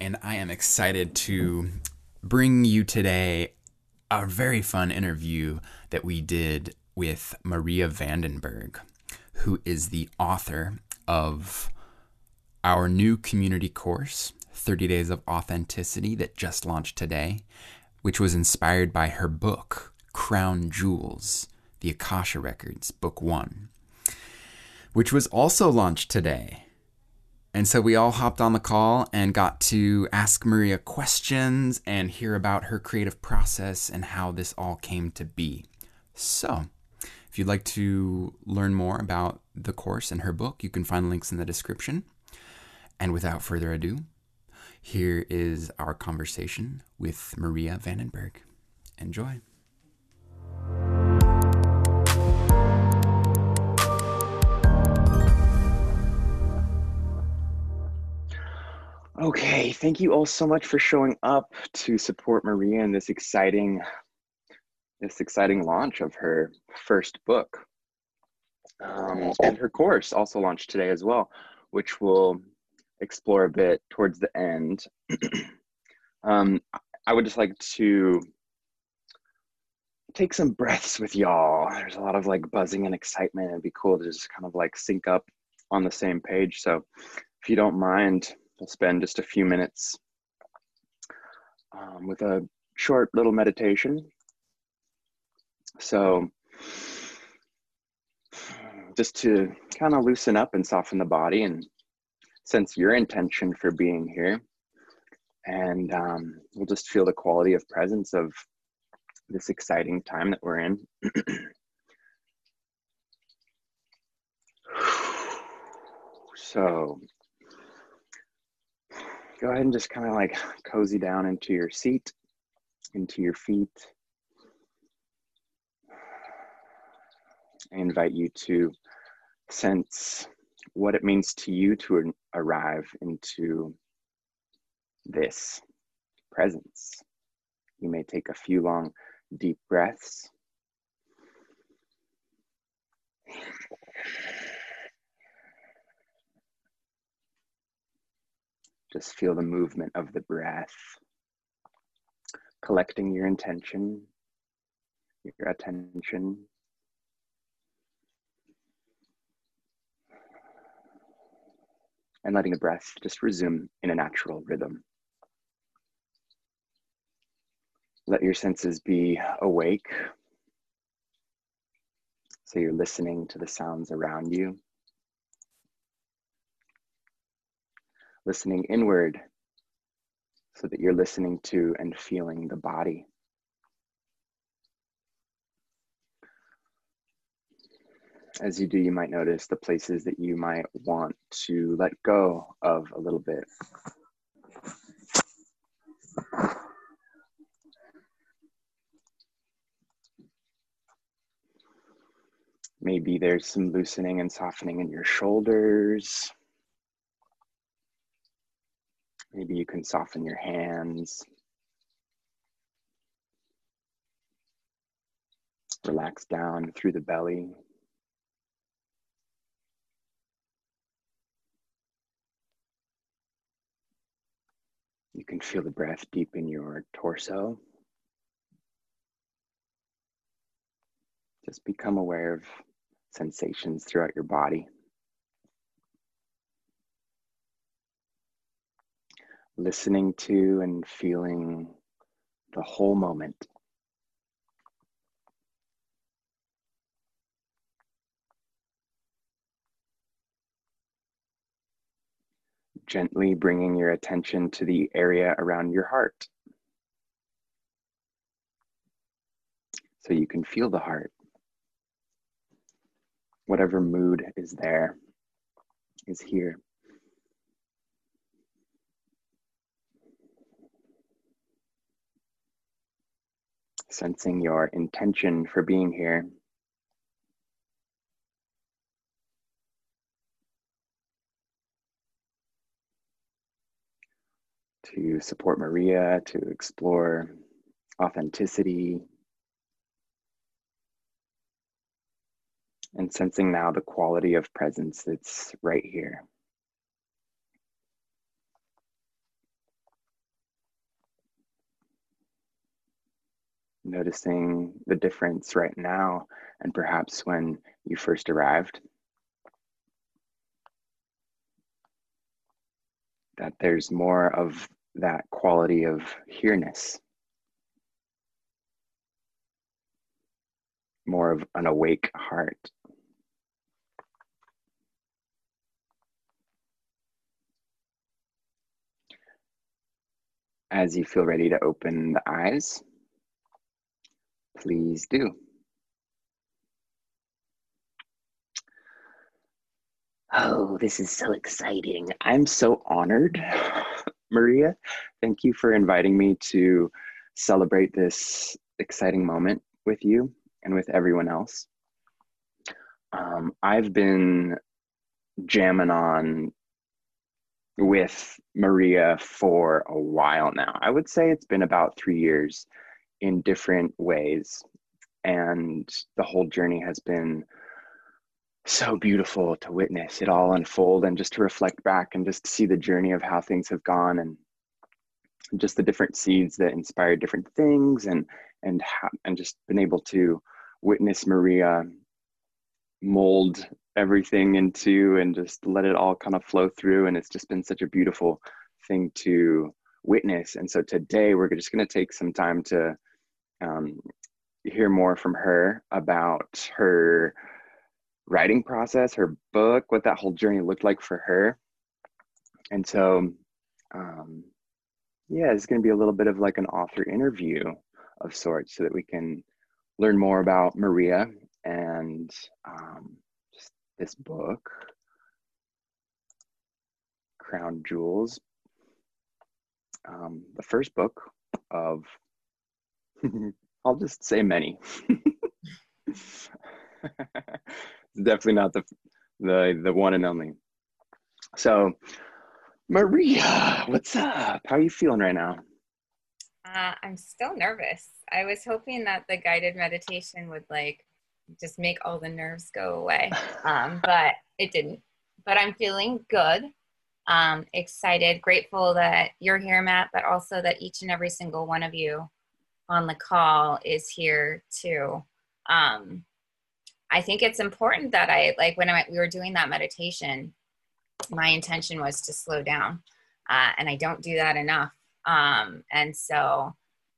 and I am excited to bring you today a very fun interview that we did with Maria Vandenberg, who is the author of our new community course, 30 Days of Authenticity, that just launched today, which was inspired by her book, Crown Jewels The Akasha Records, Book One, which was also launched today. And so we all hopped on the call and got to ask Maria questions and hear about her creative process and how this all came to be. So, if you'd like to learn more about the course and her book, you can find links in the description. And without further ado, here is our conversation with Maria Vandenberg. Enjoy. Okay, thank you all so much for showing up to support Maria in this exciting this exciting launch of her first book. Um, and her course also launched today as well, which we'll explore a bit towards the end. um, I would just like to take some breaths with y'all. There's a lot of like buzzing and excitement. It'd be cool to just kind of like sync up on the same page. So if you don't mind, We'll spend just a few minutes um, with a short little meditation. So, just to kind of loosen up and soften the body and sense your intention for being here. And um, we'll just feel the quality of presence of this exciting time that we're in. so, go ahead and just kind of like cozy down into your seat, into your feet. I invite you to sense what it means to you to arrive into this presence. You may take a few long, deep breaths. Just feel the movement of the breath, collecting your intention, your attention. And letting the breath just resume in a natural rhythm. Let your senses be awake. So you're listening to the sounds around you. Listening inward so that you're listening to and feeling the body. As you do, you might notice the places that you might want to let go of a little bit. Maybe there's some loosening and softening in your shoulders. Maybe you can soften your hands. Relax down through the belly. You can feel the breath deep in your torso. Just become aware of sensations throughout your body. Listening to and feeling the whole moment. Gently bringing your attention to the area around your heart. So you can feel the heart. Whatever mood is there is here. Sensing your intention for being here. To support Maria, to explore authenticity, and sensing now the quality of presence that's right here. Noticing the difference right now and perhaps when you first arrived. That there's more of that quality of here-ness, more of an awake heart. As you feel ready to open the eyes, please do. Oh, this is so exciting. I'm so honored, Maria. Thank you for inviting me to celebrate this exciting moment with you and with everyone else. Um, I've been jamming on with Maria for a while now. I would say it's been about three years in different ways. And the whole journey has been so beautiful to witness it all unfold and just to reflect back and just see the journey of how things have gone and just the different seeds that inspired different things and and ha- and just been able to witness Maria mold everything into and just let it all kind of flow through and it's just been such a beautiful thing to witness and so today we're just going to take some time to um, hear more from her about her writing process, her book, what that whole journey looked like for her. And so, um, yeah, it's going to be a little bit of like an author interview of sorts so that we can learn more about Maria and um, this book, Crown Jewels, um, the first book of I'll just say many. it's definitely not the the the one and only. So, Maria, what's up? How are you feeling right now? Uh, I'm still nervous. I was hoping that the guided meditation would like just make all the nerves go away, um, but it didn't. But I'm feeling good. Um, excited, grateful that you're here, Matt, but also that each and every single one of you on the call is here too. Um, I think it's important that I like when I, we were doing that meditation, my intention was to slow down, uh, and I don't do that enough. Um, and so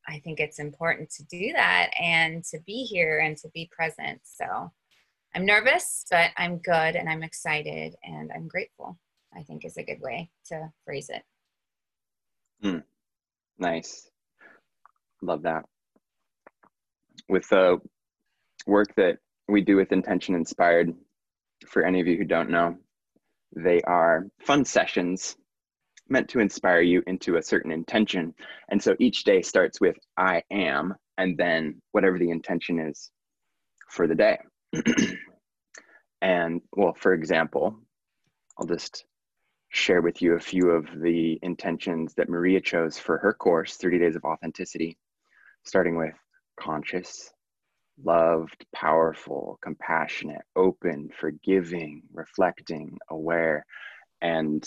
I think it's important to do that and to be here and to be present. So I'm nervous, but I'm good and I'm excited and I'm grateful. I think is a good way to phrase it. Mm, nice. Love that. With the work that we do with Intention Inspired, for any of you who don't know, they are fun sessions meant to inspire you into a certain intention. And so each day starts with I am, and then whatever the intention is for the day. and well, for example, I'll just share with you a few of the intentions that Maria chose for her course, 30 Days of Authenticity starting with conscious, loved, powerful, compassionate, open, forgiving, reflecting, aware, and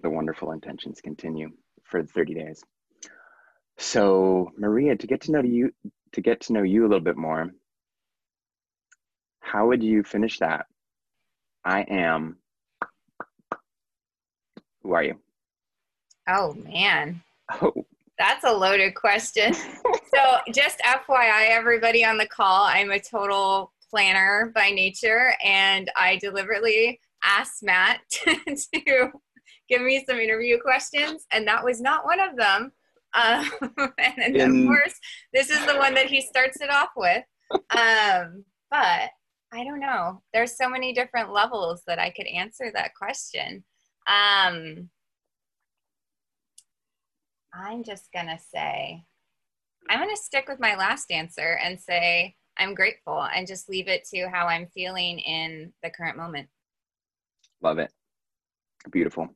the wonderful intentions continue for the 30 days. So, Maria, to get to know you, to get to know you a little bit more, how would you finish that? I am. Who are you? Oh man. Oh, that's a loaded question. so, just FYI, everybody on the call, I'm a total planner by nature, and I deliberately asked Matt to give me some interview questions, and that was not one of them. Um, and, In... of course, this is the one that he starts it off with. Um, but I don't know. There's so many different levels that I could answer that question. Um, I'm just going to say, I'm going to stick with my last answer and say, I'm grateful and just leave it to how I'm feeling in the current moment. Love it. Beautiful.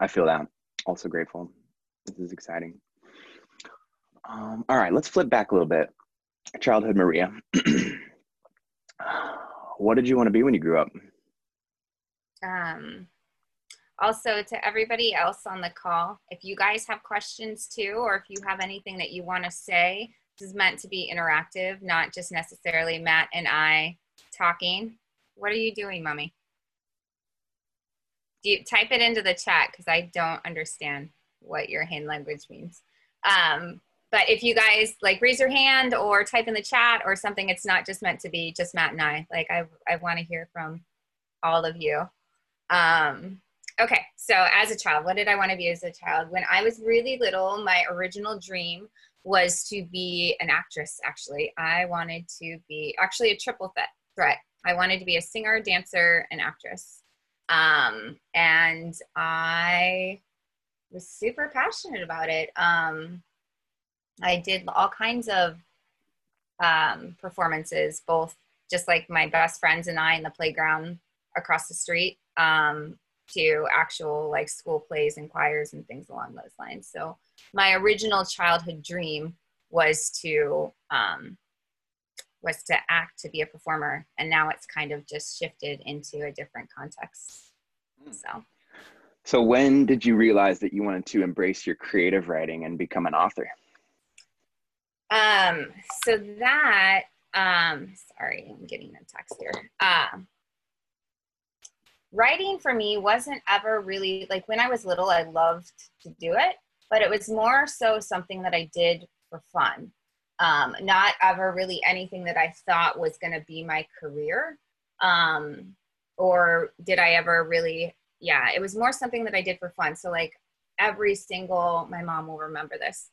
I feel that. Also grateful. This is exciting. Um, all right, let's flip back a little bit. Childhood Maria. what did you want to be when you grew up? Um, also to everybody else on the call, if you guys have questions too, or if you have anything that you want to say, this is meant to be interactive, not just necessarily Matt and I talking. What are you doing, mommy? Do you type it into the chat because I don't understand what your hand language means. Um, but if you guys like raise your hand or type in the chat or something, it's not just meant to be just Matt and I. Like I, I want to hear from all of you. Um, okay, so as a child, what did I want to be as a child? When I was really little, my original dream was to be an actress. Actually, I wanted to be actually a triple th- threat. I wanted to be a singer, dancer, and actress. Um, and I was super passionate about it. Um, I did all kinds of um, performances, both just like my best friends and I in the playground across the street, um, to actual like school plays and choirs and things along those lines. So my original childhood dream was to um, was to act to be a performer, and now it's kind of just shifted into a different context. Hmm. So. So when did you realize that you wanted to embrace your creative writing and become an author? Um, so that, um, sorry, I'm getting a text here. Uh, writing for me wasn't ever really like when I was little, I loved to do it, but it was more so something that I did for fun. Um, not ever really anything that I thought was going to be my career. Um, or did I ever really, yeah, it was more something that I did for fun. So, like, every single, my mom will remember this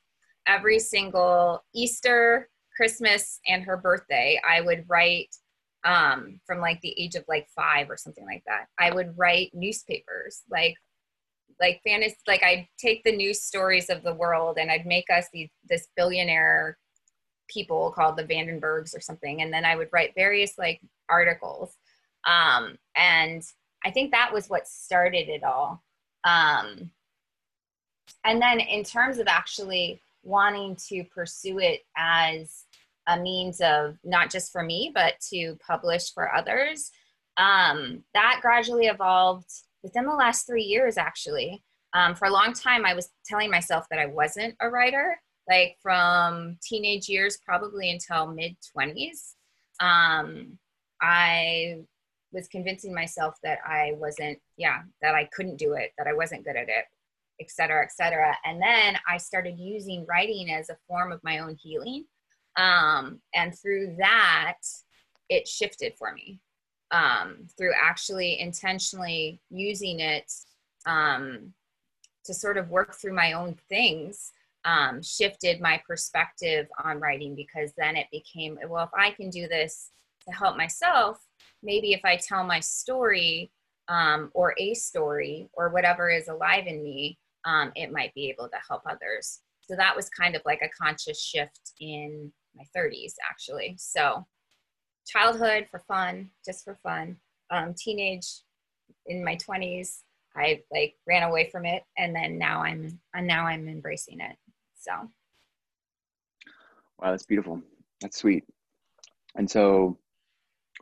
every single Easter, Christmas, and her birthday, I would write um, from like the age of like five or something like that. I would write newspapers, like like fantasy. Like I'd take the news stories of the world and I'd make us these this billionaire people called the Vandenbergs or something, and then I would write various like articles. Um, and I think that was what started it all. Um, and then in terms of actually wanting to pursue it as a means of not just for me, but to publish for others. Um, that gradually evolved within the last three years, actually. Um, for a long time, I was telling myself that I wasn't a writer, like from teenage years, probably until mid 20s. Um, I was convincing myself that I wasn't, yeah, that I couldn't do it, that I wasn't good at it et cetera, et cetera. And then I started using writing as a form of my own healing. Um, and through that, it shifted for me um, through actually intentionally using it um, to sort of work through my own things. Um, shifted my perspective on writing because then it became well, if I can do this to help myself, maybe if I tell my story um, or a story or whatever is alive in me, um, it might be able to help others. So that was kind of like a conscious shift in my 30s, actually. So childhood for fun, just for fun. Um, teenage in my 20s, I like ran away from it, and then now I'm and now I'm embracing it. So. Wow, that's beautiful. That's sweet. And so,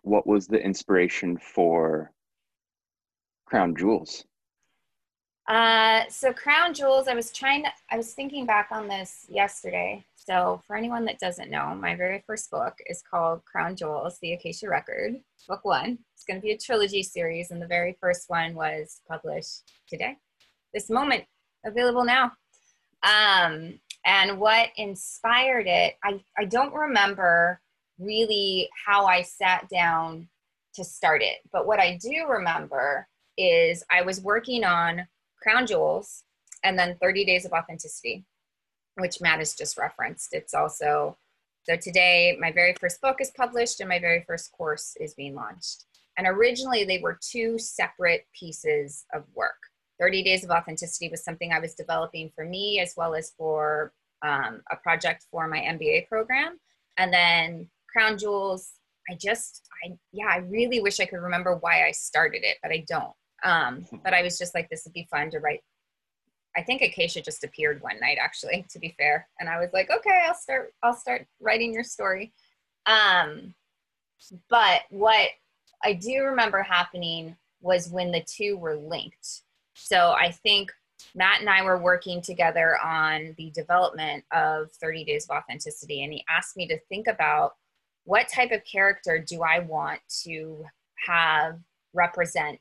what was the inspiration for Crown Jewels? Uh, so crown jewels, I was trying to, I was thinking back on this yesterday. So for anyone that doesn't know, my very first book is called Crown Jewels, The Acacia Record, book one. It's going to be a trilogy series. And the very first one was published today, this moment, available now. Um, and what inspired it, I, I don't remember really how I sat down to start it. But what I do remember is I was working on Crown Jewels, and then 30 Days of Authenticity, which Matt has just referenced. It's also, so today my very first book is published and my very first course is being launched. And originally they were two separate pieces of work. 30 Days of Authenticity was something I was developing for me as well as for um, a project for my MBA program. And then Crown Jewels, I just, I yeah, I really wish I could remember why I started it, but I don't. Um, but I was just like, this would be fun to write. I think Acacia just appeared one night, actually, to be fair, and I was like, okay, I'll start. I'll start writing your story. Um, but what I do remember happening was when the two were linked. So I think Matt and I were working together on the development of 30 Days of Authenticity, and he asked me to think about what type of character do I want to have represent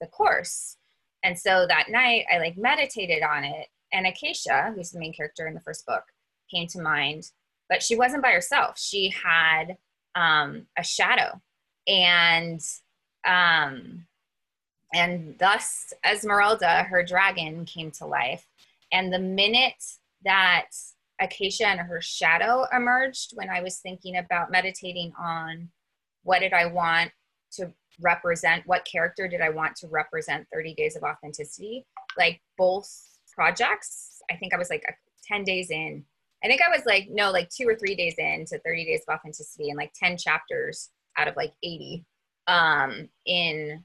the course. And so that night, I like meditated on it, and Acacia, who's the main character in the first book, came to mind. But she wasn't by herself. She had um, a shadow, and um, and thus Esmeralda, her dragon, came to life. And the minute that Acacia and her shadow emerged, when I was thinking about meditating on what did I want to represent, what character did I want to represent 30 Days of Authenticity, like both projects, I think I was like 10 days in. I think I was like, no, like two or three days in to 30 Days of Authenticity and like 10 chapters out of like 80 um, in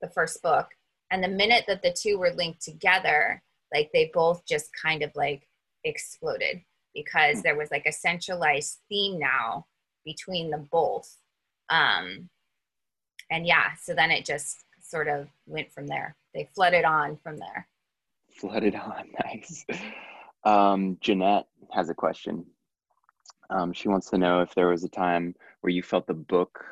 the first book. And the minute that the two were linked together, like they both just kind of like exploded because there was like a centralized theme now between them both. Um, and yeah, so then it just sort of went from there. They flooded on from there. Flooded on, nice. Um, Jeanette has a question. Um, she wants to know if there was a time where you felt the book,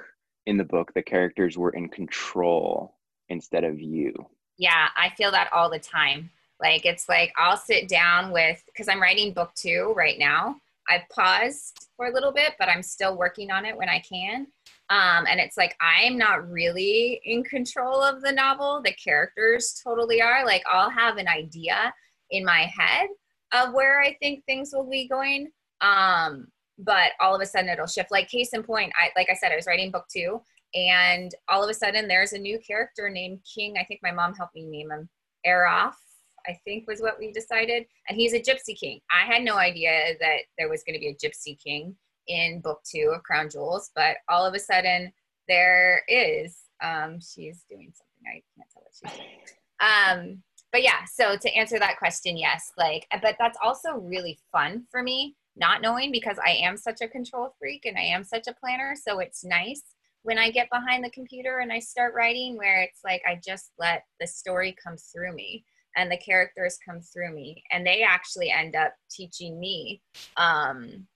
in the book, the characters were in control instead of you. Yeah, I feel that all the time. Like it's like I'll sit down with because I'm writing book two right now. I've paused for a little bit, but I'm still working on it when I can. Um, and it's like I'm not really in control of the novel. The characters totally are. Like I'll have an idea in my head of where I think things will be going. Um, but all of a sudden it'll shift. Like case in point, I like I said, I was writing book two and all of a sudden there's a new character named King. I think my mom helped me name him. Erof, I think was what we decided. And he's a gypsy king. I had no idea that there was going to be a gypsy king in book two of Crown Jewels, but all of a sudden there is. Um, she's doing something. I can't tell what she's doing. Um, but yeah, so to answer that question, yes, like, but that's also really fun for me, not knowing because I am such a control freak and I am such a planner. So it's nice when I get behind the computer and I start writing, where it's like I just let the story come through me and the characters come through me, and they actually end up teaching me, um,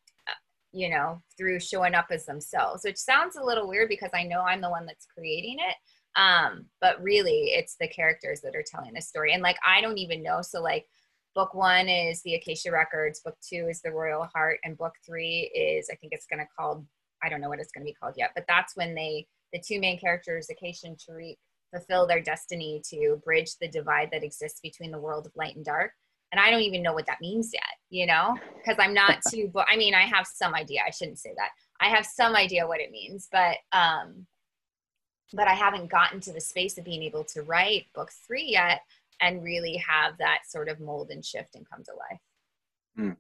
you know, through showing up as themselves, which sounds a little weird because I know I'm the one that's creating it. Um, but really, it's the characters that are telling the story, and like I don't even know. So like book one is the acacia records book two is the royal heart and book three is i think it's going to call I don't know what it's going to be called yet, but that's when they, the two main characters, Acacia and Tariq, fulfill their destiny to bridge the divide that exists between the world of light and dark. And I don't even know what that means yet, you know, because I'm not too, but I mean, I have some idea. I shouldn't say that. I have some idea what it means, but, um, but I haven't gotten to the space of being able to write book three yet and really have that sort of mold and shift and come to life. Mm.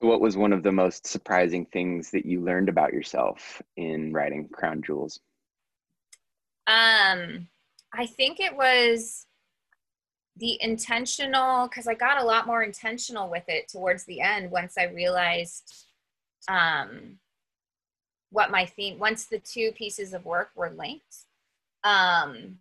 So, what was one of the most surprising things that you learned about yourself in writing Crown Jewels? Um, I think it was the intentional because I got a lot more intentional with it towards the end once I realized um, what my theme once the two pieces of work were linked. Um,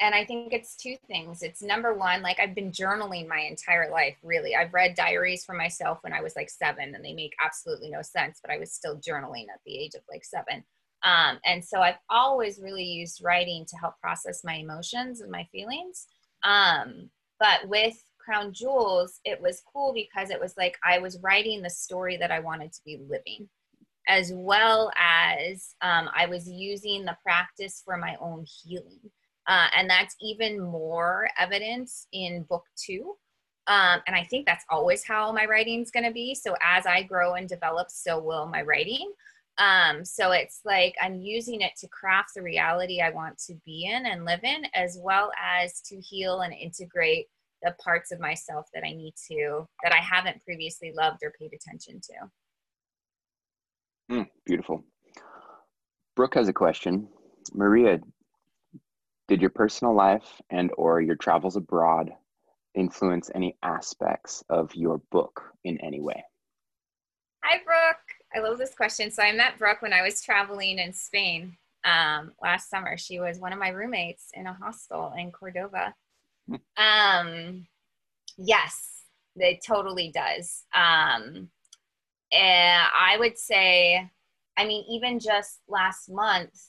and I think it's two things. It's number one, like I've been journaling my entire life, really. I've read diaries for myself when I was like seven, and they make absolutely no sense, but I was still journaling at the age of like seven. Um, and so I've always really used writing to help process my emotions and my feelings. Um, but with Crown Jewels, it was cool because it was like I was writing the story that I wanted to be living, as well as um, I was using the practice for my own healing. Uh, and that's even more evidence in book two. Um, and I think that's always how my writing's going to be. So as I grow and develop, so will my writing. Um, so it's like I'm using it to craft the reality I want to be in and live in, as well as to heal and integrate the parts of myself that I need to, that I haven't previously loved or paid attention to. Mm, beautiful. Brooke has a question. Maria, did your personal life and or your travels abroad influence any aspects of your book in any way? Hi, Brooke. I love this question. So I met Brooke when I was traveling in Spain. um, last summer. She was one of my roommates in a hostel in Cordova. um, yes, it totally does. Um, I would say, I mean, even just last month,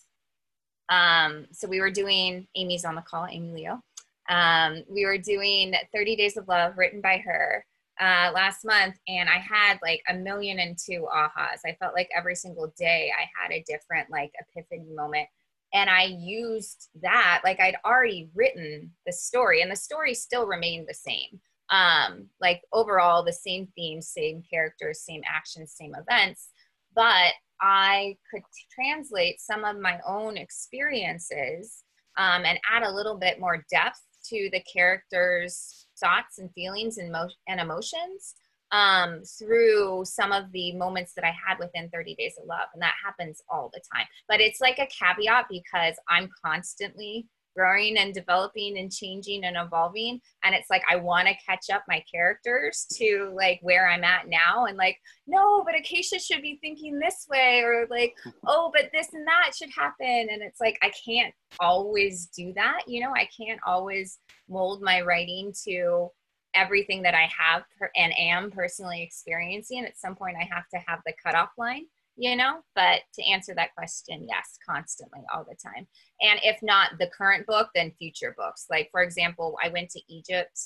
um, so we were doing Amy's on the call, Amy Leo. Um, we were doing 30 Days of Love written by her uh, last month, and I had like a million and two ahas. I felt like every single day I had a different like epiphany moment. And I used that, like I'd already written the story, and the story still remained the same. Um, like overall, the same themes, same characters, same actions, same events. But I could translate some of my own experiences um, and add a little bit more depth to the characters' thoughts and feelings and, mo- and emotions um, through some of the moments that I had within 30 Days of Love. And that happens all the time. But it's like a caveat because I'm constantly growing and developing and changing and evolving. And it's like i want to catch up my characters to like where i'm at now and like no but acacia should be thinking this way or like oh but this and that should happen. And it's like i can't always do that you know? I can't always mold my writing to everything that i have and am personally experiencing. At some point i have to have the cutoff line you know? But to answer that question yes constantly all the time. And if not the current book then future books. Like for example i went to egypt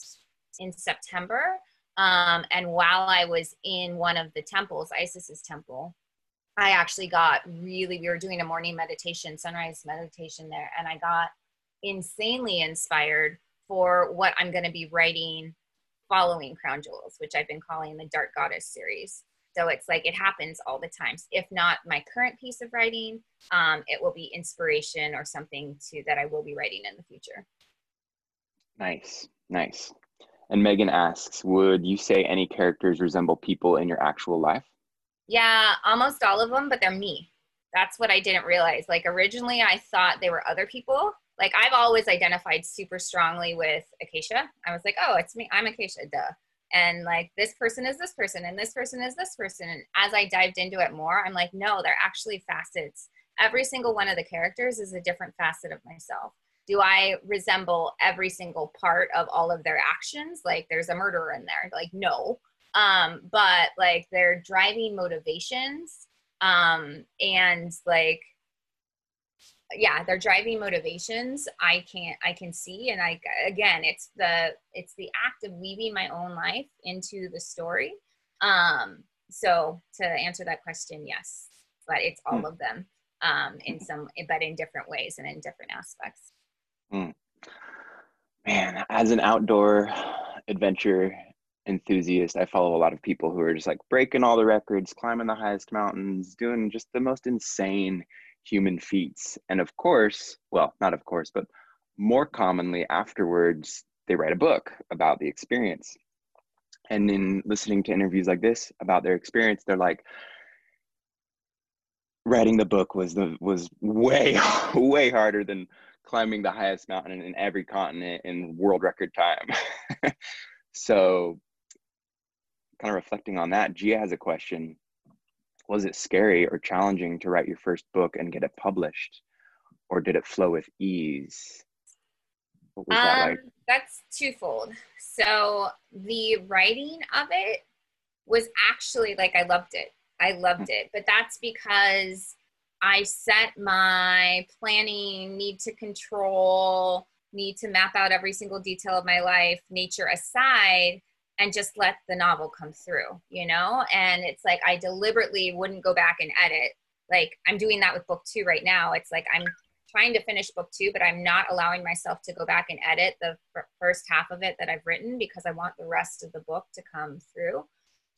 in september um, and while i was in one of the temples isis's temple i actually got really we were doing a morning meditation sunrise meditation there and i got insanely inspired for what i'm going to be writing following crown jewels which i've been calling the dark goddess series so it's like it happens all the times. If not my current piece of writing, um, it will be inspiration or something to that I will be writing in the future. Nice, nice. And Megan asks, would you say any characters resemble people in your actual life? Yeah, almost all of them, but they're me. That's what I didn't realize. Like originally, I thought they were other people. Like I've always identified super strongly with Acacia. I was like, oh, it's me. I'm Acacia. Duh and like this person is this person and this person is this person and as i dived into it more i'm like no they're actually facets. Every single one of the characters is a different facet of myself. Do i resemble every single part of all of their actions? Like there's a murderer in there like no. Um but like their driving motivations um and like yeah their driving motivations i can't i can see and i again it's the it's the act of weaving my own life into the story um so to answer that question yes but it's all mm. of them um in some but in different ways and in different aspects mm. man as an outdoor adventure enthusiast i follow a lot of people who are just like breaking all the records climbing the highest mountains doing just the most insane human feats. And of course, well, not of course, but more commonly afterwards, they write a book about the experience. And in listening to interviews like this about their experience, they're like, writing the book was the was way way harder than climbing the highest mountain in every continent in world record time. so kind of reflecting on that, Gia has a question was it scary or challenging to write your first book and get it published? Or did it flow with ease? What was um, that like? That's twofold. So the writing of it was actually like i loved it. I loved it. But that's because i set my planning need to control need to map out every single detail of my life nature aside and just let the novel come through, you know? And it's like I deliberately wouldn't go back and edit. Like I'm doing that with book two right now. It's like I'm trying to finish book two, but I'm not allowing myself to go back and edit the first half of it that I've written because I want the rest of the book to come through.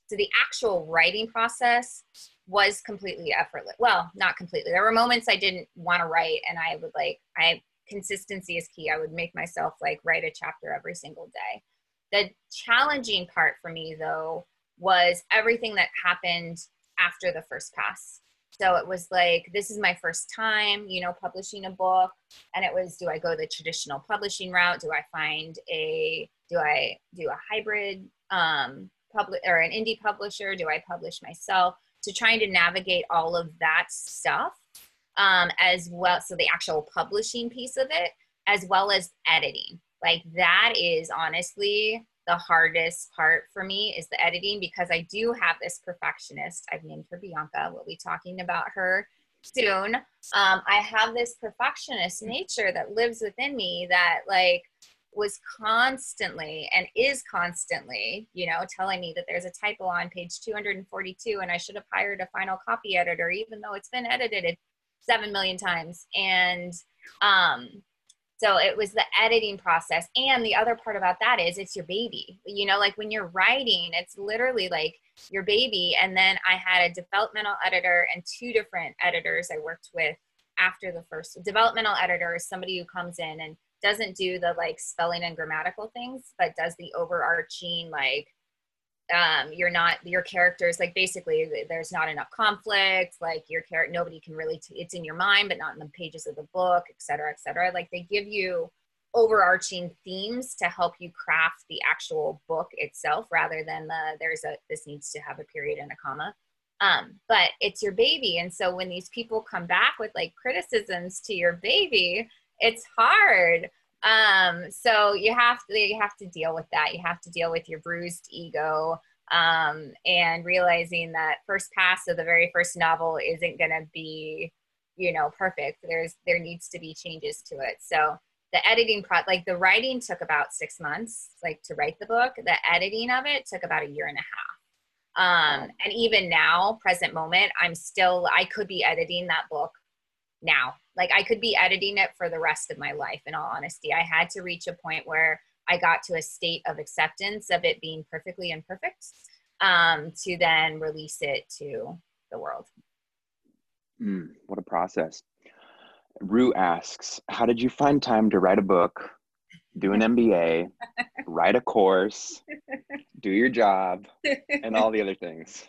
So the actual writing process was completely effortless. Well, not completely. There were moments I didn't want to write, and I would like, I consistency is key. I would make myself like write a chapter every single day. The challenging part for me, though, was everything that happened after the first pass. So it was like, this is my first time, you know, publishing a book. And it was, do I go the traditional publishing route? Do I find a, do I do a hybrid um, public or an indie publisher? Do I publish myself? To trying to navigate all of that stuff um, as well. So the actual publishing piece of it, as well as editing. Like that is honestly the hardest part for me is the editing because I do have this perfectionist. I've named her Bianca. We'll be talking about her soon. Um, I have this perfectionist nature that lives within me that like was constantly and is constantly, you know, telling me that there's a typo on page 242 and I should have hired a final copy editor, even though it's been edited seven million times. And um, so it was the editing process. And the other part about that is it's your baby. You know, like when you're writing, it's literally like your baby. And then I had a developmental editor and two different editors I worked with after the first developmental editor is somebody who comes in and doesn't do the like spelling and grammatical things, but does the overarching like um, you're not your characters like basically there's not enough conflict like your character nobody can really t- it's in your mind but not in the pages of the book et cetera et cetera. Like they give you overarching themes to help you craft the actual book itself rather than the there's a this needs to have a period and a comma. Um, but it's your baby and so when these people come back with like criticisms to your baby it's hard um, so you have to you have to deal with that. You have to deal with your bruised ego um, and realizing that first pass of the very first novel isn't going to be you know perfect. There's there needs to be changes to it. So the editing pro like the writing took about six months like to write the book. The editing of it took about a year and a half. Um, and even now, present moment, I'm still I could be editing that book now. Like I could be editing it for the rest of my life, in all honesty. I had to reach a point where I got to a state of acceptance of it being perfectly imperfect um, to then release it to the world. Mm, what a process. Rue asks, How did you find time to write a book, do an MBA, write a course, do your job, and all the other things?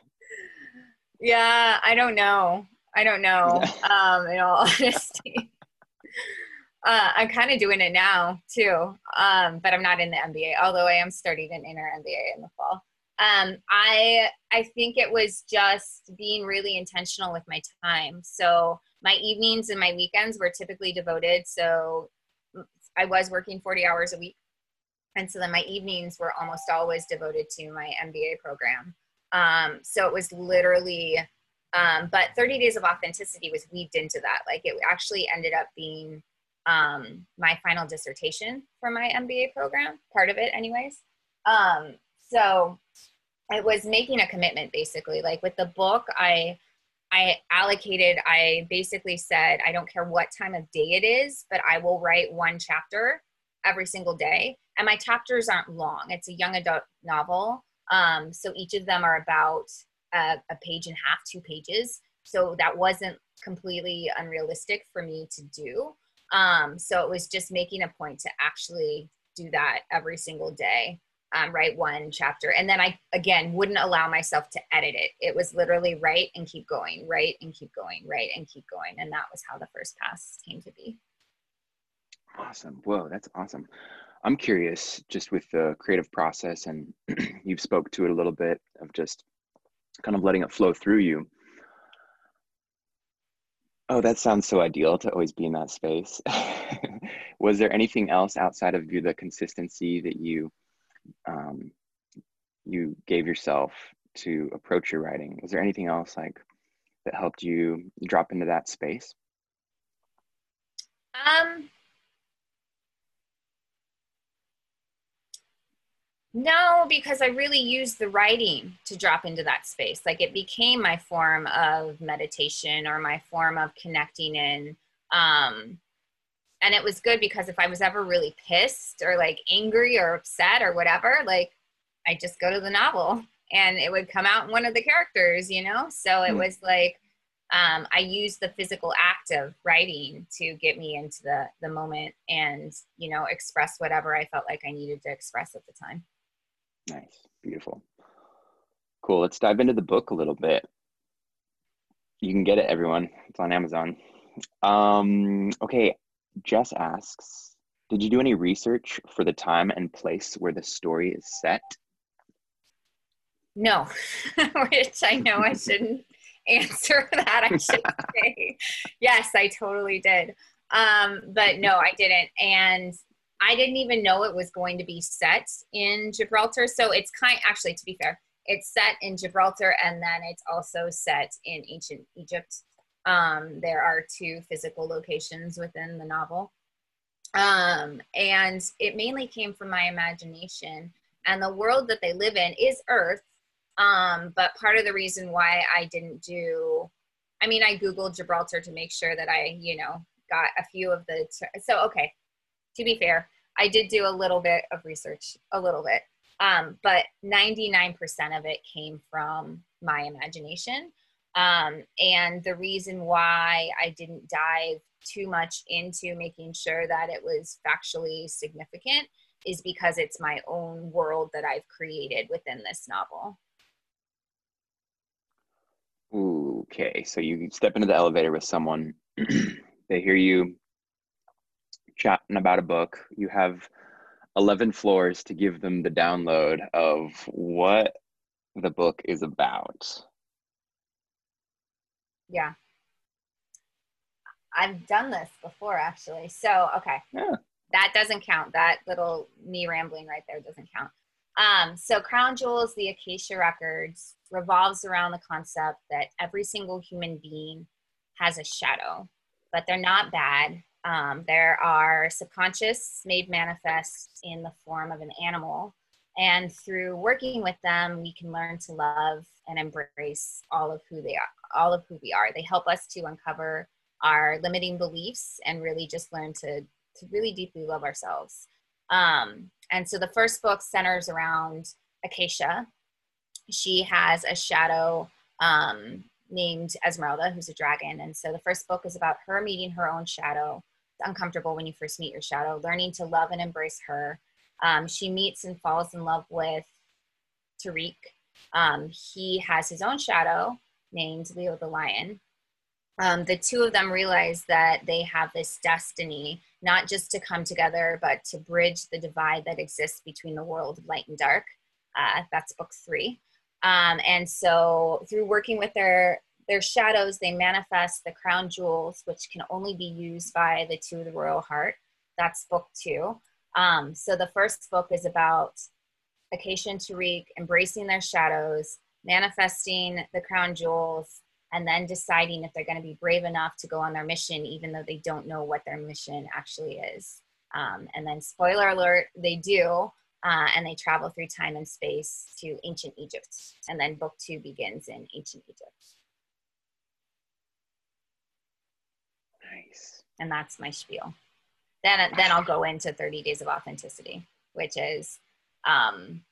Yeah, I don't know. I don't know. Um, in all honesty, uh, I'm kind of doing it now too, um, but I'm not in the MBA. Although I am starting an inner MBA in the fall. Um, I I think it was just being really intentional with my time. So my evenings and my weekends were typically devoted. So I was working 40 hours a week, and so then my evenings were almost always devoted to my MBA program. Um, so it was literally um, but 30 Days of Authenticity was weaved into that. Like it actually ended up being um, my final dissertation for my MBA program, part of it, anyways. Um, so it was making a commitment basically. Like with the book, I I allocated, I basically said, I don't care what time of day it is, but I will write one chapter every single day. And my chapters aren't long. It's a young adult novel. Um, so each of them are about a, a page and a half, two pages. So that wasn't completely unrealistic for me to do. Um, so it was just making a point to actually do that every single day, um, write one chapter. And then I, again, wouldn't allow myself to edit it. It was literally write and keep going, write and keep going, write and keep going. And that was how the first pass came to be. Awesome. Whoa, that's awesome. I'm curious just with the creative process and you've spoke to it a little bit of just kind of letting it flow through you. Oh, that sounds so ideal to always be in that space. Was there anything else outside of the consistency that you um, you gave yourself to approach your writing? Was there anything else like that helped you drop into that space? Um, No, because I really used the writing to drop into that space. Like it became my form of meditation or my form of connecting in. Um, and it was good because if I was ever really pissed or like angry or upset or whatever, like I just go to the novel and it would come out in one of the characters, you know? So it mm was like um, I used the physical act of writing to get me into the the moment and you know express whatever I felt like I needed to express at the time. Nice. Beautiful. Cool. Let's dive into the book a little bit. You can get it, everyone. It's on Amazon. Um, okay. Jess asks Did you do any research for the time and place where the story is set? No, which I know I shouldn't answer that, I should say. yes, I totally did. Um, but no, I didn't. And I didn't even know it was going to be set in Gibraltar. So it's kind actually to be fair, it's set in Gibraltar and then it's also set in ancient Egypt. Um, there are two physical locations within the novel. Um, and it mainly came from my imagination. And the world that they live in is Earth. Um, but part of the reason why I didn't do, I mean, I Googled Gibraltar to make sure that I, you know, got a few of the, so okay, to be fair, I did do a little bit of research, a little bit, um, but 99% of it came from my imagination. Um, and the reason why I didn't dive too much into making sure that it was factually significant is because it's my own world that I've created within this novel. Okay, so you step into the elevator with someone, they hear you chatting about a book. You have 11 floors to give them the download of what the book is about. Yeah. I've done this before actually. So, okay. Yeah. That doesn't count. That little me rambling right there doesn't count. Um, so, Crown Jewels, the Acacia Records, revolves around the concept that every single human being has a shadow, but they're not bad. Um, there are subconscious made manifest in the form of an animal. And through working with them, we can learn to love and embrace all of who they are, all of who we are. They help us to uncover our limiting beliefs and really just learn to, to really deeply love ourselves. Um, and so the first book centers around Acacia. She has a shadow um, named Esmeralda, who's a dragon. And so the first book is about her meeting her own shadow uncomfortable when you first meet your shadow, learning to love and embrace her. Um, she meets and falls in love with Tariq. Um, he has his own shadow named Leo the Lion. Um, the two of them realize that they have this destiny, not just to come together, but to bridge the divide that exists between the world of light and dark. Uh, that's book three. Um, and so, through working with their their shadows, they manifest the crown jewels, which can only be used by the two of the royal heart. That's book two. Um, so the first book is about Akasha and Tariq embracing their shadows, manifesting the crown jewels, and then deciding if they're going to be brave enough to go on their mission, even though they don't know what their mission actually is. Um, and then, spoiler alert, they do. Uh, and they travel through time and space to ancient Egypt. And then book two begins in ancient Egypt. Nice. And that's my spiel. Then, then I'll go into 30 days of authenticity, which is um,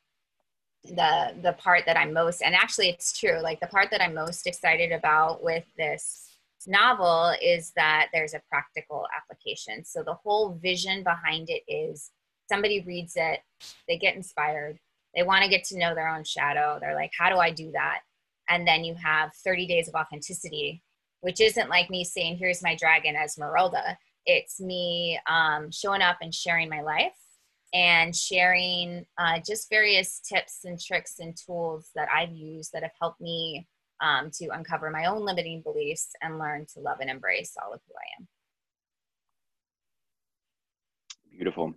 the the part that I'm most and actually it's true. Like the part that I'm most excited about with this novel is that there's a practical application. So the whole vision behind it is somebody reads it, they get inspired, they want to get to know their own shadow. They're like, how do I do that? And then you have 30 days of authenticity which isn't like me saying, here's my dragon Esmeralda. It's me um, showing up and sharing my life and sharing uh, just various tips and tricks and tools that I've used that have helped me um, to uncover my own limiting beliefs and learn to love and embrace all of who I am. Beautiful.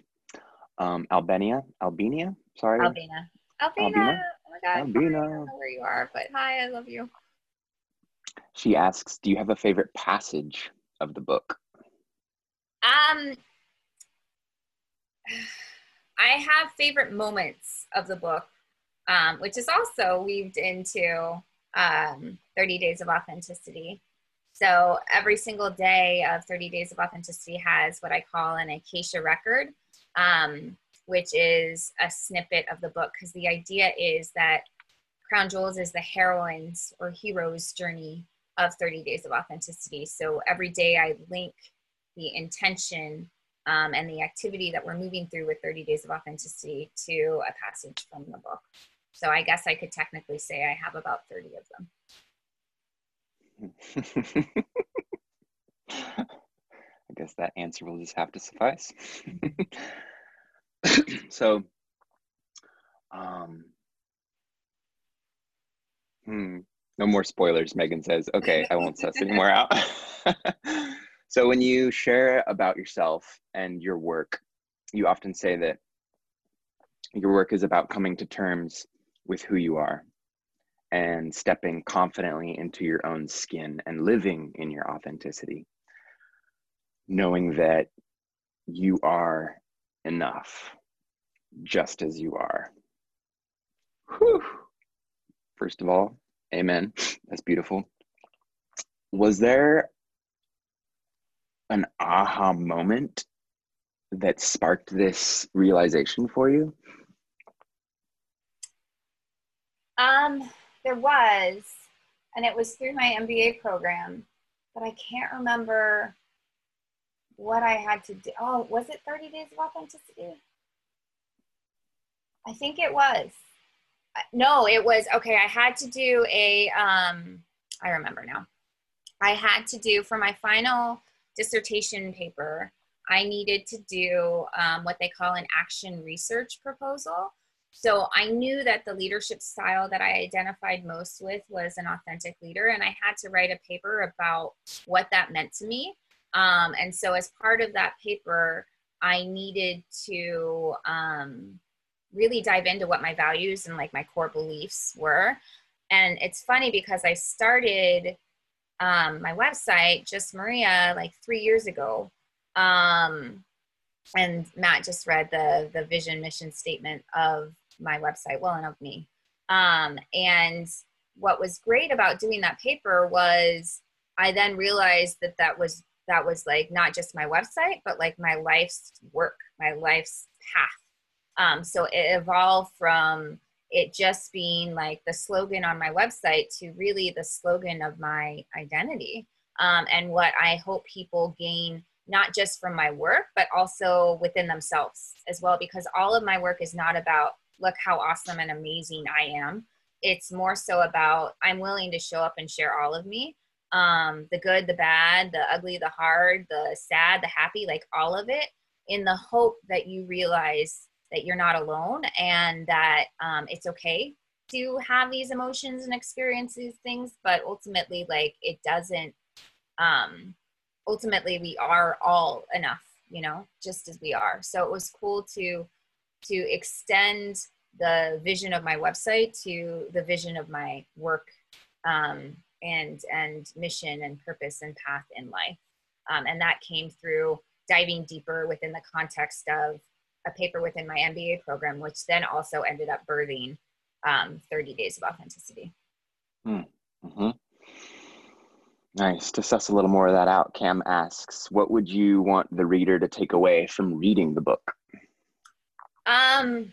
Um, Albania, Albania, sorry. Albania. Albina. Albina. Oh my God. Albina. I don't know where you are, but hi, I love you. She asks, "Do you have a favorite passage of the book?" Um, I have favorite moments of the book, um, which is also weaved into um, 30 Days of Authenticity. So every single day of 30 Days of Authenticity has what I call an acacia record, um, which is a snippet of the book. Because the idea is that Crown Jewels is the heroine's or hero's journey of 30 days of authenticity. So every day I link the intention um, and the activity that we're moving through with 30 days of authenticity to a passage from the book. So I guess I could technically say I have about 30 of them. I guess that answer will just have to suffice. so, um, hmm, No more spoilers, Megan says. Okay, I won't suss anymore out. so, when you share about yourself and your work, you often say that your work is about coming to terms with who you are and stepping confidently into your own skin and living in your authenticity, knowing that you are enough just as you are. Whew. First of all, amen. That's beautiful. Was there an aha moment that sparked this realization for you? Um, there was, and it was through my MBA program, but I can't remember what I had to do. Oh, was it 30 Days of Authenticity? I think it was. No, it was okay. I had to do a. Um, I remember now. I had to do for my final dissertation paper. I needed to do um, what they call an action research proposal. So I knew that the leadership style that I identified most with was an authentic leader, and I had to write a paper about what that meant to me. Um, and so, as part of that paper, I needed to um, really dive into what my values and like my core beliefs were. And it's funny because I started um, my website, Just Maria, like three years ago. Um, and Matt just read the the vision mission statement of my website, well, and of me. Um, and what was great about doing that paper was I then realized that that was that was like not just my website, but like my life's work, my life's path. Um, so it evolved from it just being like the slogan on my website to really the slogan of my identity um, and what I hope people gain not just from my work, but also within themselves as well, because all of my work is not about look how awesome and amazing I am. It's more so about I'm willing to show up and share all of me um, the good, the bad, the ugly, the hard, the sad, the happy, like all of it, in the hope that you realize that you're not alone and that um, it's okay to have these emotions and experience these things, but ultimately, like it doesn't. Um, ultimately, we are all enough, you know, just as we are. So it was cool to to extend the vision of my website to the vision of my work um, and and mission and purpose and path in life um, and that came through diving deeper within the context of a paper within my mba program which then also ended up birthing um, 30 days of authenticity mm-hmm. nice to suss a little more of that out cam asks what would you want the reader to take away from reading the book um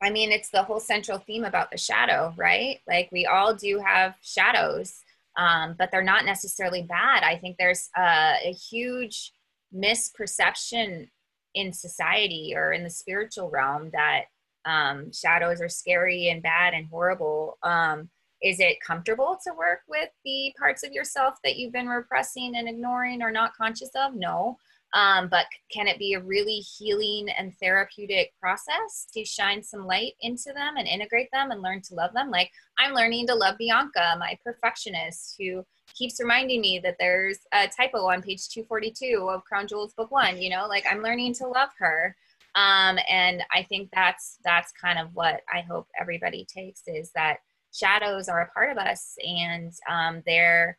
I mean, it's the whole central theme about the shadow, right? Like we all do have shadows, um, but they're not necessarily bad. I think there's a, a huge misperception in society or in the spiritual realm that um, shadows are scary and bad and horrible. Um, is it comfortable to work with the parts of yourself that you've been repressing and ignoring or not conscious of? No. Um, but can it be a really healing and therapeutic process to shine some light into them and integrate them and learn to love them? Like I'm learning to love Bianca, my perfectionist, who keeps reminding me that there's a typo on page 242 of Crown Jewels Book One. You know, like I'm learning to love her. Um, and I think that's that's kind of what I hope everybody takes is that shadows are a part of us and um, they're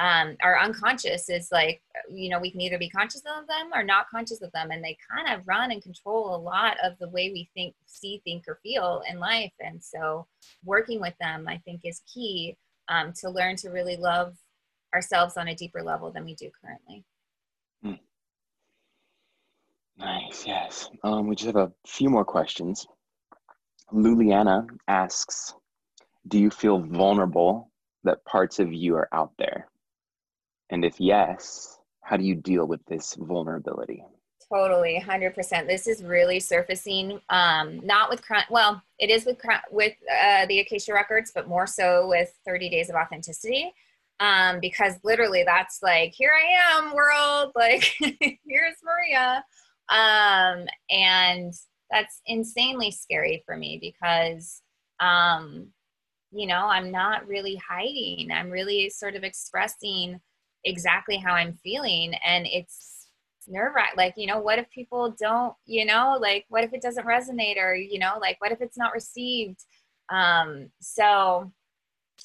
um, our unconscious is like you know we can either be conscious of them or not conscious of them. And they kind of run and control a lot of the way we think see think or feel in life. And so working with them i think is key um, to learn to really love ourselves on a deeper level than we do currently. Hmm. nice yes. Um, we just have a few more questions. Luliana asks do you feel vulnerable that parts of you are out there and if yes, how do you deal with this vulnerability? Totally, 100%. This is really surfacing, um, not with, well, it is with, with uh, the Acacia Records, but more so with 30 Days of Authenticity. Um, because literally that's like, here I am, world, like, here's Maria. Um, and that's insanely scary for me because um, you know, I'm not really hiding. I'm really sort of expressing exactly how I'm feeling. And it's nerve wracking. Like, you know, what if people don't, you know, like, what if it doesn't resonate or, you know, like, what if it's not received? Um, so,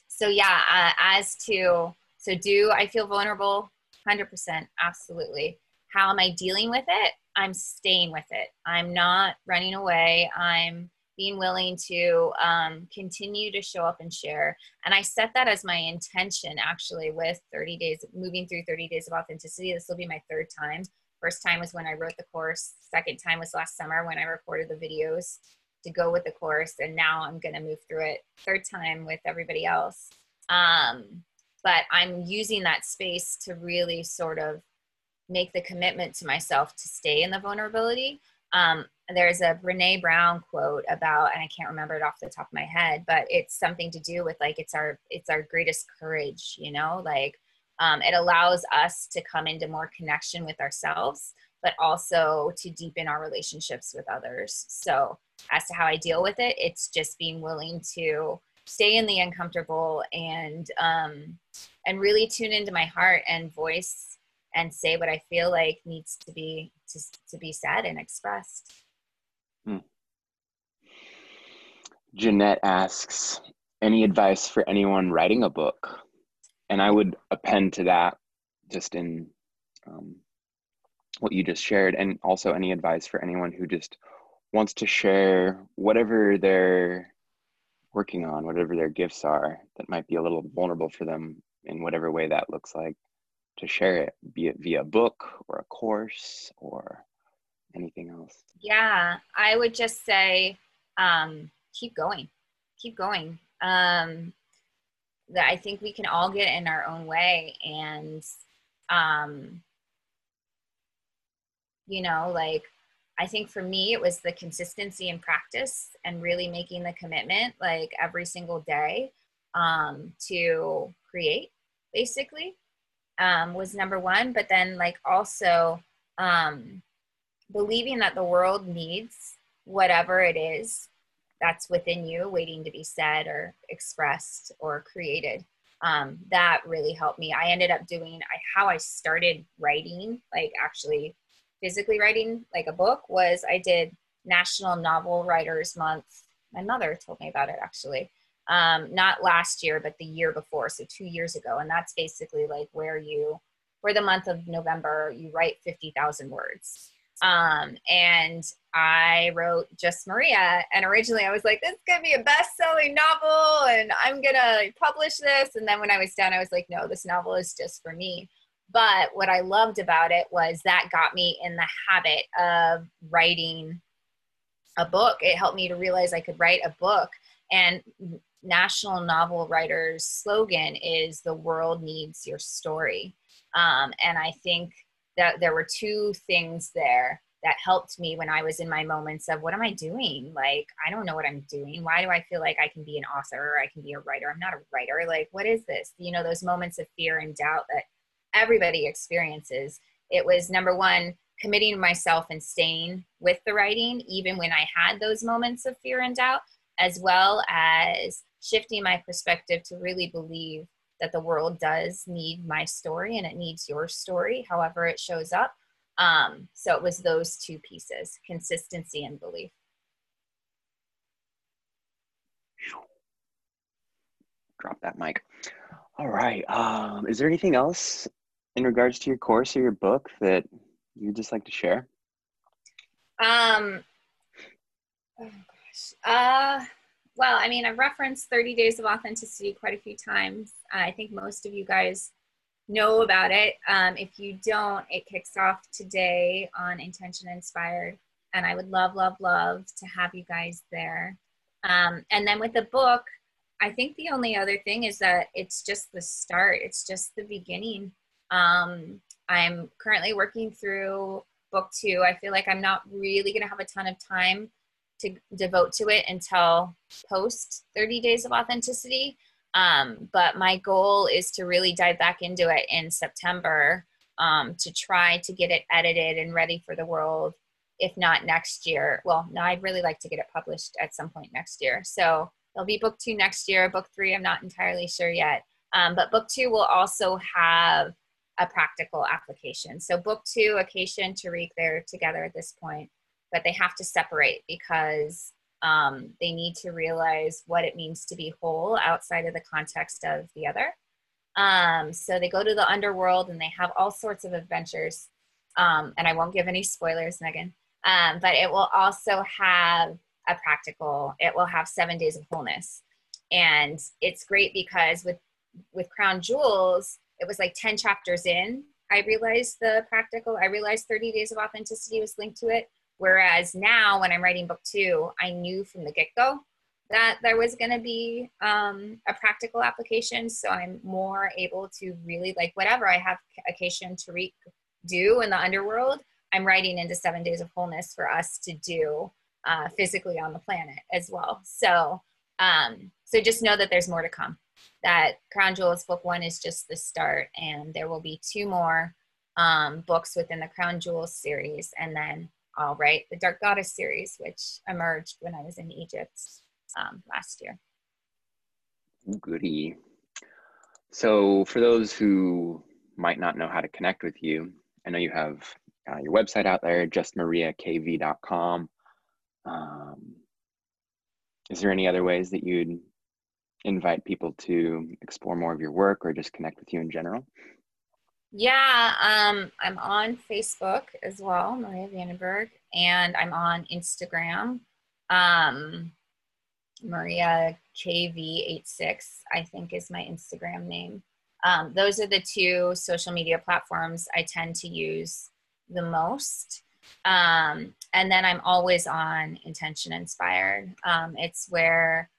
so yeah, uh, as to, so do I feel vulnerable? 100%. Absolutely. How am I dealing with it? I'm staying with it. I'm not running away. I'm being willing to um, continue to show up and share. And I set that as my intention actually with 30 days, moving through 30 days of authenticity. This will be my third time. First time was when I wrote the course, second time was last summer when I recorded the videos to go with the course. And now I'm going to move through it third time with everybody else. Um, but I'm using that space to really sort of make the commitment to myself to stay in the vulnerability. Um, there's a Brene Brown quote about, and I can't remember it off the top of my head, but it's something to do with like it's our it's our greatest courage, you know, like um, it allows us to come into more connection with ourselves, but also to deepen our relationships with others. So as to how I deal with it, it's just being willing to stay in the uncomfortable and um, and really tune into my heart and voice and say what I feel like needs to be to, to be said and expressed. Hmm. Jeanette asks, any advice for anyone writing a book? And I would append to that just in um, what you just shared, and also any advice for anyone who just wants to share whatever they're working on, whatever their gifts are that might be a little vulnerable for them in whatever way that looks like to share it, be it via book or a course or anything else? Yeah, I would just say um, keep going, keep going. Um, that I think we can all get in our own way, and um, you know, like I think for me, it was the consistency and practice and really making the commitment like every single day um, to create, basically um, was number one. But then, like, also um, believing that the world needs whatever it is that's within you waiting to be said or expressed or created. Um, that really helped me. I ended up doing I, how I started writing, like actually physically writing like a book, was I did National Novel Writers Month. My mother told me about it actually um, not last year, but the year before, so two years ago. And that's basically like where you, for the month of November, you write 50,000 words. Um, and I wrote Just Maria. And originally I was like, this is going to be a best selling novel and I'm going to publish this. And then when I was done, I was like, no, this novel is just for me. But what I loved about it was that got me in the habit of writing a book. It helped me to realize I could write a book and national novel writer's slogan is the world needs your story. Um, and i think that there were two things there that helped me when i was in my moments of what am i doing? Like i don't know what i'm doing. Why do i feel like i can be an author or i can be a writer? I'm not a writer. Like what is this? You know those moments of fear and doubt that everybody experiences. It was number one committing myself and staying with the writing even when i had those moments of fear and doubt as well as shifting my perspective to really believe that the world does need my story and it needs your story, however it shows up. Um, so it was those two pieces consistency and belief. Drop that mic. All right. Um, is there anything else in regards to your course or your book that you'd just like to share? Um, oh gosh. Uh, well, I mean, I've referenced 30 Days of Authenticity quite a few times. I think most of you guys know about it. Um, if you don't, it kicks off today on Intention Inspired. And I would love, love, love to have you guys there. Um, and then with the book, I think the only other thing is that it's just the start, it's just the beginning. Um, I'm currently working through book two. I feel like I'm not really going to have a ton of time to devote to it until post 30 days of authenticity. Um, but my goal is to really dive back into it in September um, to try to get it edited and ready for the world, if not next year. Well, no, I'd really like to get it published at some point next year. So there'll be book two next year. Book three, I'm not entirely sure yet. Um, but book two will also have a practical application. So book two, Acacia and Tariq, they're together at this point, but they have to separate because um, they need to realize what it means to be whole outside of the context of the other. Um, so they go to the underworld and they have all sorts of adventures. Um, and I won't give any spoilers, Megan. Um, but it will also have a practical. It will have seven days of wholeness, and it's great because with with Crown Jewels, it was like ten chapters in. I realized the practical. I realized thirty days of authenticity was linked to it. Whereas now, when I'm writing book two, I knew from the get go that there was going to be um, a practical application. So I'm more able to really like whatever I have occasion Tariq do in the underworld, I'm writing into seven days of wholeness for us to do uh, physically on the planet as well. So, um, so just know that there's more to come. That Crown Jewels book one is just the start, and there will be two more um, books within the Crown Jewels series, and then I'll the Dark Goddess series, which emerged when I was in Egypt um, last year. Goody. So, for those who might not know how to connect with you, I know you have uh, your website out there, justmariakv.com. Um, is there any other ways that you'd invite people to explore more of your work or just connect with you in general? Yeah, um, I'm on Facebook as well, Maria Vandenberg, and I'm on Instagram. Um, Maria KV86, I think is my Instagram name. Um, those are the two social media platforms I tend to use the most. Um, and then I'm always on Intention Inspired. Um, it's where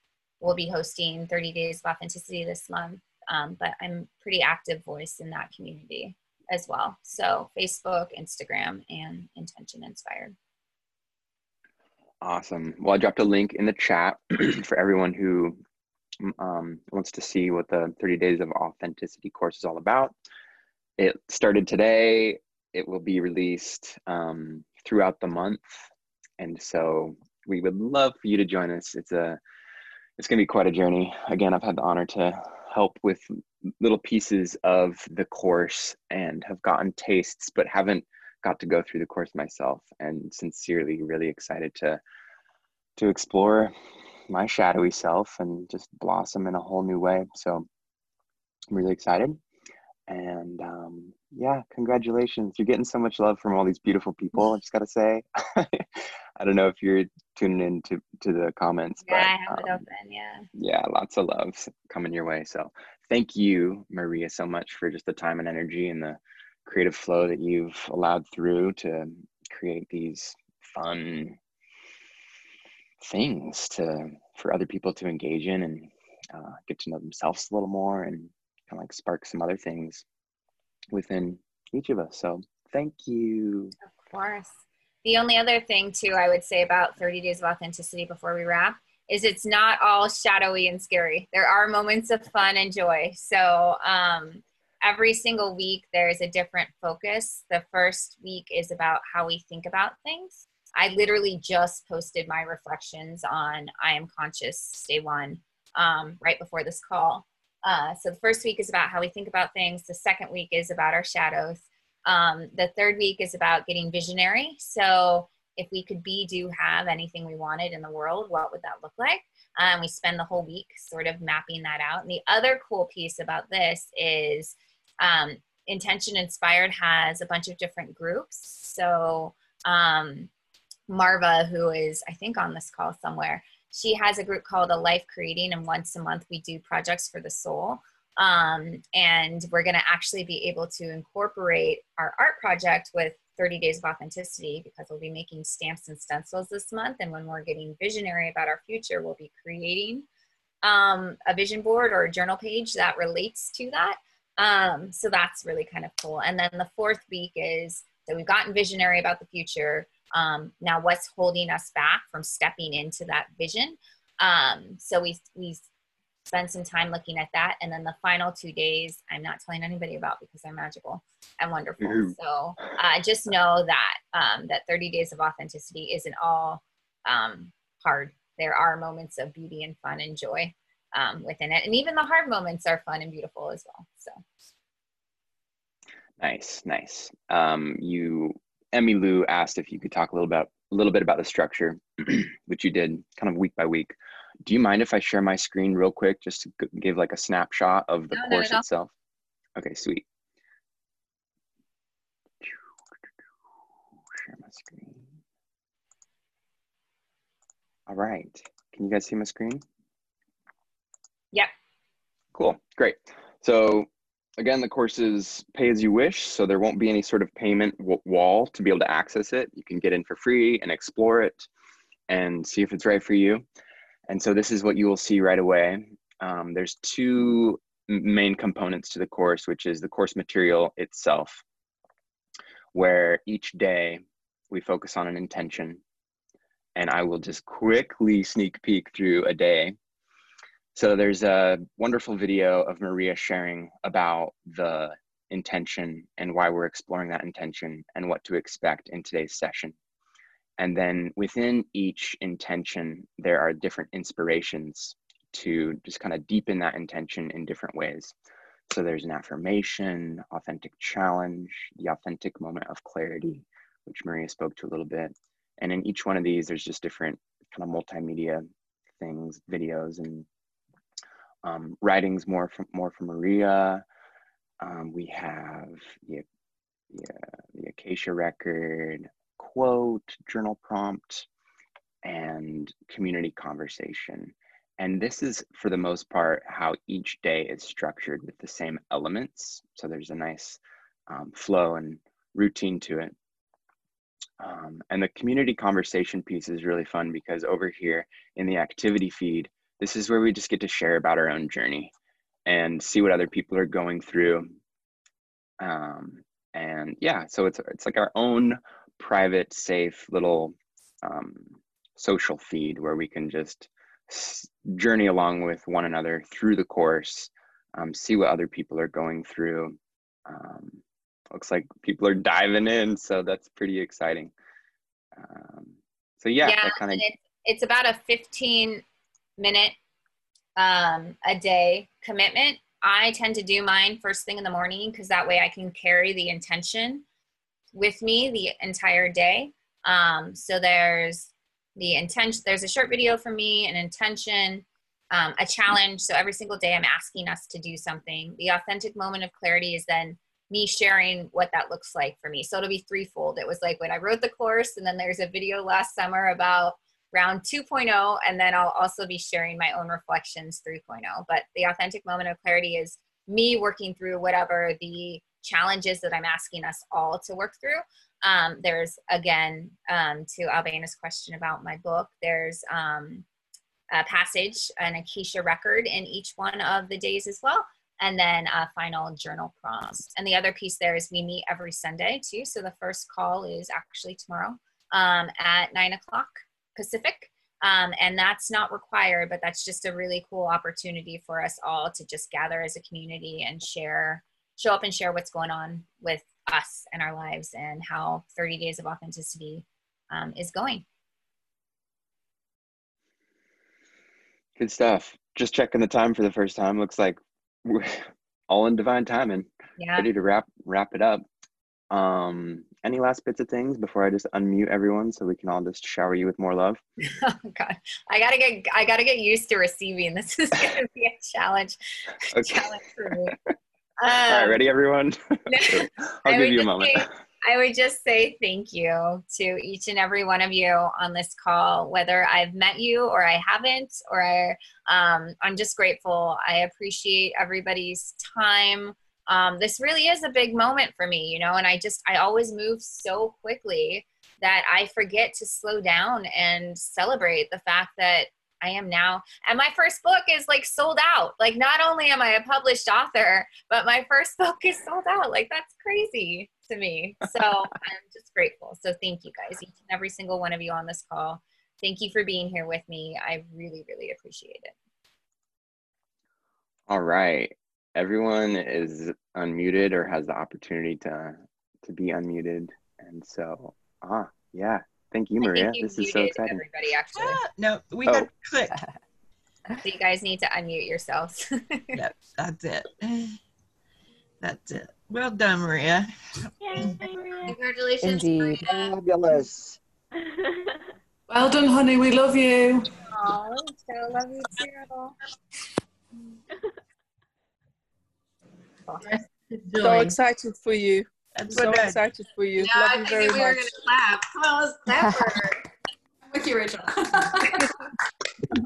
we'll be hosting 30 Days of Authenticity this month. Um, but I'm pretty active voice in that community as well. So Facebook, Instagram, and Intention Inspired. Awesome. Well, I dropped a link in the chat for everyone who um, wants to see what the 30 Days of Authenticity course is all about. It started today it will be released um, throughout the month. And so we would love for you to join us. It's a it's going to be quite a journey. Again, I've had the honor to help with little pieces of the course and have gotten tastes, but haven't got to go through the course myself. And sincerely, really excited to to explore my shadowy self and just blossom in a whole new way. So I'm really excited. And um, yeah, congratulations. You're getting so much love from all these beautiful people. I just got to say, I don't know if you're tuning in to, to the comments. Yeah, but, I have um, it open. Yeah. Yeah, lots of love coming your way. So thank you, Maria, so much for just the time and energy and the creative flow that you've allowed through to create these fun things to for other people to engage in and uh, get to know themselves a little more and kind of like spark some other things within each of us. So thank you. Of course. The only other thing too I would say about 30 days of authenticity before we wrap is it's not all shadowy and scary. There are moments of fun and joy. So um, every single week there's a different focus. The first week is about how we think about things. I literally just posted my reflections on I am conscious day one um, right before this call. Uh, so the first week is about how we think about things. The second week is about our shadows. Um, the third week is about getting visionary. So if we could be, do, have anything we wanted in the world, what would that look like? Um, we spend the whole week sort of mapping that out. And the other cool piece about this is um, Intention Inspired has a bunch of different groups. So um, Marva, who is, I think, on this call somewhere, she has a group called a life creating and once a month we do projects for the soul um, and we're going to actually be able to incorporate our art project with 30 days of authenticity because we'll be making stamps and stencils this month. And when we're getting visionary about our future we'll be creating um, a vision board or a journal page that relates to that. Um, so that's really kind of cool. And then the fourth week is so we've gotten visionary about the future. Um, now, what's holding us back from stepping into that vision? Um, so we we spend some time looking at that, and then the final two days, I'm not telling anybody about because they're magical and wonderful. Mm-hmm. So uh, just know that um, that 30 days of authenticity isn't all um, hard. there are moments of beauty and fun and joy um, within it. And even the hard moments are fun and beautiful as well. So nice, nice. Um, you, Emmy Lou asked if you could talk a little about a little bit about the structure, which you did kind of week by week. Do you mind if I share my screen real quick just to give like a snapshot of the no, course itself? Okay, sweet. Share my screen. All right. Can you guys see my screen? Yep. Cool. Great. So again, the course is pay as you wish. So there won't be any sort of payment wall to be able to access it. You can get in for free and explore it and see if it's right for you. And so this is what you will see right away. Um, there's two main components to the course, which is the course material itself, where each day we focus on an intention. And I will just quickly sneak peek through a day. So there's a wonderful video of Maria sharing about the intention and why we're exploring that intention and what to expect in today's session. And then within each intention, there are different inspirations to just kind of deepen that intention in different ways. So there's an affirmation, authentic challenge, the authentic moment of clarity, which Maria spoke to a little bit. And in each one of these, there's just different kind of multimedia things, videos and um, writings more from more from Maria. Um, we have the, the, the Akasha record, quote, journal prompt, and community conversation. And this is, for the most part, how each day is structured with the same elements. So there's a nice um, flow and routine to it. Um, and the community conversation piece is really fun because over here in the activity feed, this is where we just get to share about our own journey and see what other people are going through. Um, and yeah, so it's it's like our own private, safe little um, social feed where we can just journey along with one another through the course, um, see what other people are going through. Um, looks like people are diving in, so that's pretty exciting. Um, so yeah, yeah kind of. It's, it's about a 15 minute um, a day commitment. I tend to do mine first thing in the morning because that way I can carry the intention with me the entire day. Um, so there's the intention, there's a short video for me, an intention, um, a challenge. So every single day I'm asking us to do something. The authentic moment of clarity is then me sharing what that looks like for me. So it'll be threefold. It was like when I wrote the course, and then there's a video last summer about round 2.0, and then I'll also be sharing my own reflections 3.0. But the authentic moment of clarity is me working through whatever the challenges that I'm asking us all to work through. Um, there's again um, to Albana's question about my book. There's um, a passage, an Akasha record in each one of the days as well, and then a final journal prompt. And the other piece there is we meet every Sunday too. So the first call is actually tomorrow um, at nine o'clock Pacific. Um, and that's not required, but that's just a really cool opportunity for us all to just gather as a community and share, show up and share what's going on with us and our lives and how 30 days of authenticity um, is going. Good stuff. Just checking the time for the first time. Looks like we're all in divine timing. Yeah. Ready to wrap wrap it up. Um, any last bits of things before I just unmute everyone so we can all just shower you with more love? oh God, I gotta get I gotta get used to receiving. This is gonna be a challenge. Okay. challenge for me. Um, all right, ready, everyone? I'll give you a moment. Say, I would just say thank you to each and every one of you on this call, whether I've met you or I haven't, or I, um, I'm just grateful. I appreciate everybody's time um, this really is a big moment for me, you know, and I just, I always move so quickly that I forget to slow down and celebrate the fact that I am now. And my first book is like sold out. Like, not only am I a published author, but my first book is sold out. Like, that's crazy to me. So I'm just grateful. So thank you guys, each and every single one of you on this call. Thank you for being here with me. I really, really appreciate it. All right everyone is unmuted or has the opportunity to to be unmuted and so ah yeah Thank you, Maria. think you This is so exciting. Everybody, actually. Ah, no, we Oh. got click. So you guys need to unmute yourselves. Yep, that's it. That's it. Well done, Maria. Congratulations, Indeed. Maria. Fabulous. Well done, honey. We love you. Aw, so love you too. So excited for you. That's So what I, excited for you. Yeah, I Love you very we were gonna clap. Come on, let's clap for her. With you, Rachel.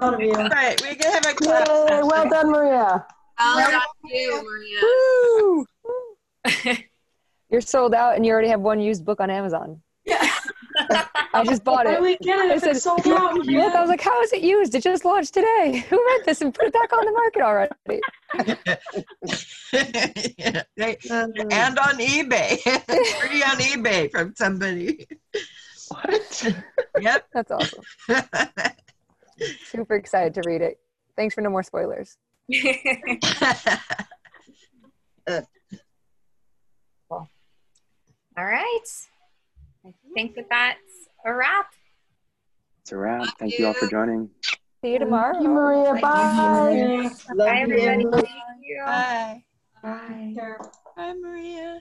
right. We can have a clap. Yay, well done, Maria. Well done, you, Maria. Woo! Maria. You're sold out and you already have one used book on Amazon. Yeah. I just bought Why it. we get it I said, it's sold out? Look, I was like, how is it used? It just launched today. Who read this and put it back on the market already? Yeah, they- uh. and on eBay. Pretty on eBay from somebody. What? Yep. That's awesome. Super excited to read it. Thanks for no more spoilers. All right. I think that that's a wrap. It's a wrap. Thank you all for joining. See you tomorrow. Thank you, Maria. Thank Bye. Bye, everybody. Thank you. Bye. Bye. Bye, Maria.